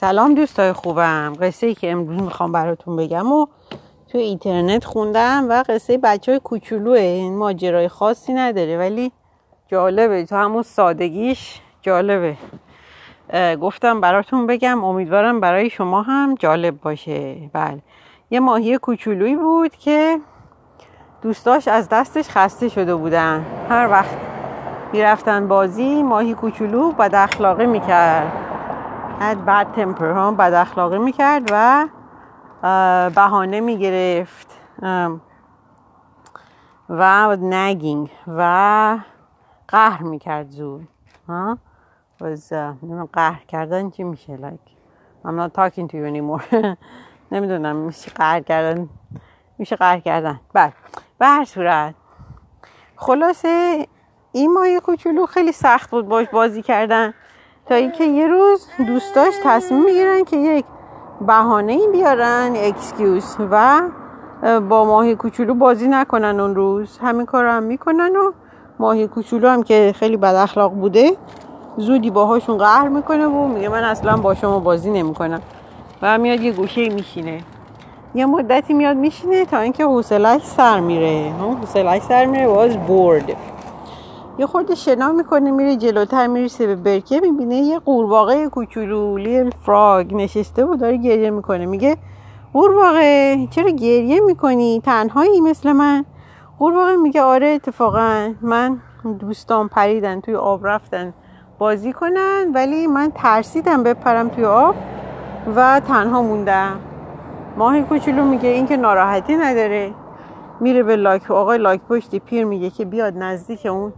سلام دوستای خوبم. قصه ای که امروز می‌خوام براتون بگم و تو اینترنت خوندم و قصه بچه های کوچولوه. این ماجرای خاصی نداره ولی جالبه. تو همون سادگیش جالبه. گفتم براتون بگم امیدوارم برای شما هم جالب باشه. بله. یه ماهی کوچولویی بود که دوستاش از دستش خسته شده بودن. هر وقت می‌رفتن بازی ماهی کوچولو بد اخلاقی می‌کرد. Bad temper ها بد اخلاقی می‌کرد و بهانه می‌گرفت. و نگینگ و قهر می‌کرد زود. ها؟ قهر کردن چی میشه like I'm not talking to you anymore. نمی‌دونم میشه قهر کردن میشه قهر کردن. بله. به هر صورت. خلاصه این ماهی کوچولو خیلی سخت بود باش بازی کردن. تا اینکه یه روز دوستاش تصمیم می‌گیرن که یک بهانه ای بیارن excuse و با ماهی کوچولو بازی نکنن اون روز. همین کار هم می‌کنن و ماهی کوچولو هم که خیلی بد اخلاق بوده زودی باهاشون قهر می‌کنه و میگه من اصلا با شما بازی نمی‌کنم. و میاد یه گوشه میشینه. یه مدتی میاد میشینه تا اینکه حوصلش سر میره. حوصلش سر میره was bored یه خورده شنا می‌کنه میره جلوتر می‌رسه به برکه می‌بینه یه قورباغه کوچولو لیل فراگ نشسته و داره گریه می‌کنه. میگه قورباغه چرا گریه می‌کنی؟ تنهایی مثل من. قورباغه میگه آره اتفاقا من دوستان پریدن توی آب رفتن بازی کنن ولی من ترسیدم بپرم توی آب و تنها موندم. ماهی کوچولو میگه این که ناراحتی نداره. میره به لاک آقای لاک پشتی پیر میگه که بیاد نزدیک اون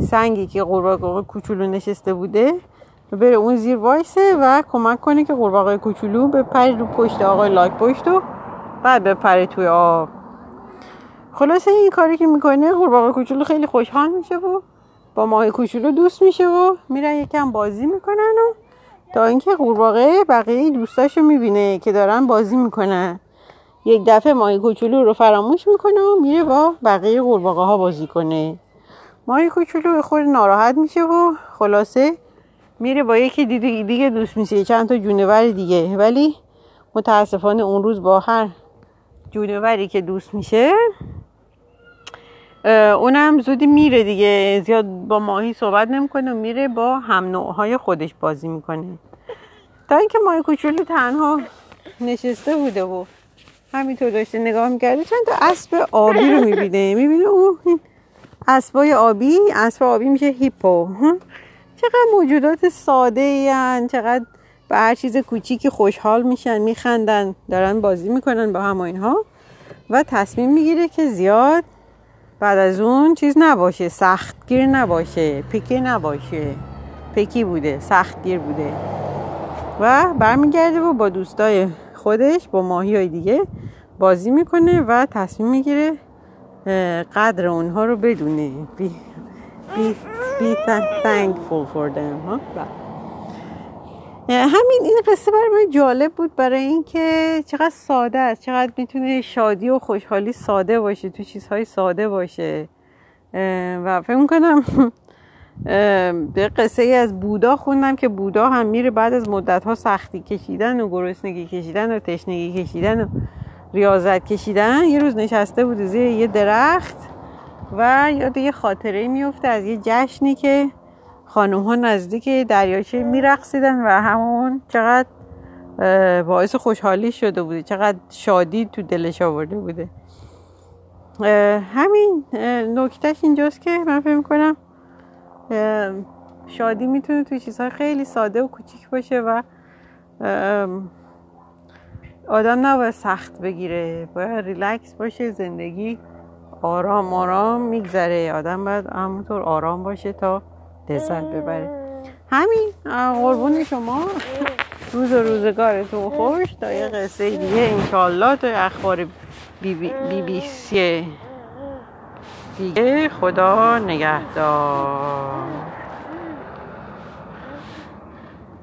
سنگی که قورباغه کوچولو نشسته بوده بره اون زیر وایسه و کمک کنه که قورباغه کوچولو بپره رو پشت آقای لاک پشت و بعد بپره توی آب. خلاصه این کاری که می‌کنه قورباغه کوچولو خیلی خوشحال میشه و با ماهی کوچولو دوست میشه و میرن یکم بازی می‌کنن و تا اینکه قورباغه بقیه دوستاشو می‌بینه که دارن بازی می‌کنن. یک دفعه ماهی کوچولو رو فراموش می‌کنه و میره با بقیه قورباغه ها بازی کنه. ماهی کوچولو خود ناراحت میشه و خلاصه میره با یکی دیگه, دوست میشه چند تا جونور دیگه. ولی متاسفانه اون روز با هر جونوری که دوست میشه اونم زودی میره دیگه. زیاد با ماهی صحبت نمی‌کنه میره با هم نوعهای خودش بازی می‌کنه. تا اینکه ماهی کوچولو تنها نشسته بوده و همینطور داشته نگاه می‌کرده چند تا اسب آبی رو می‌بینه. می‌بینه او اسبای آبی اسب آبی میشه هیپو. چقدر موجودات ساده این چقدر به هر چیز کوچیکی خوشحال میشن میخندن دارن بازی می‌کنن با هم اینها. و تصمیم می‌گیره که زیاد بعد از اون چیز نباشه سختگیر نباشه پیکی نباشه. پکی بوده سختگیر بوده. و برمیگرده و با دوستای خودش با ماهی های دیگه بازی می‌کنه و تصمیم می‌گیره قدر اونها رو بدونه be, be, be thankful for them ها؟ همین این قصه برای من جالب بود برای اینکه چقدر ساده است چقدر می‌تونه شادی و خوشحالی ساده باشه تو چیزهای ساده باشه. و فکر می‌کنم به قصه ای از بودا خوندم که بودا هم میره بعد از مدت ها سختی کشیدن و گرسنگی کشیدن و تشنگی کشیدن و ریاضت کشیدن یه روز نشسته بود زیر یه درخت و یاد یه خاطره میفته از یه جشنی که خانوم ها نزدیک دریاچه میرقصیدن و همون چقدر باعث خوشحالی شده بوده چقدر شادی تو دلش آورده بوده. همین نکتهش اینجاست که من فکر کنم شادی می‌تونه توی چیزهای خیلی ساده و کوچیک باشه و آدم نباید سخت بگیره باید ریلکس باشه زندگی آرام آرام میگذره. آدم باید همونطور آرام باشه تا لذت ببره. همین قربون شما. روز و روزگارتون خوش. تا یه قصه دیگه انشالله تا اخبار بی بی, بی, بی دیگه خدا نگهدار.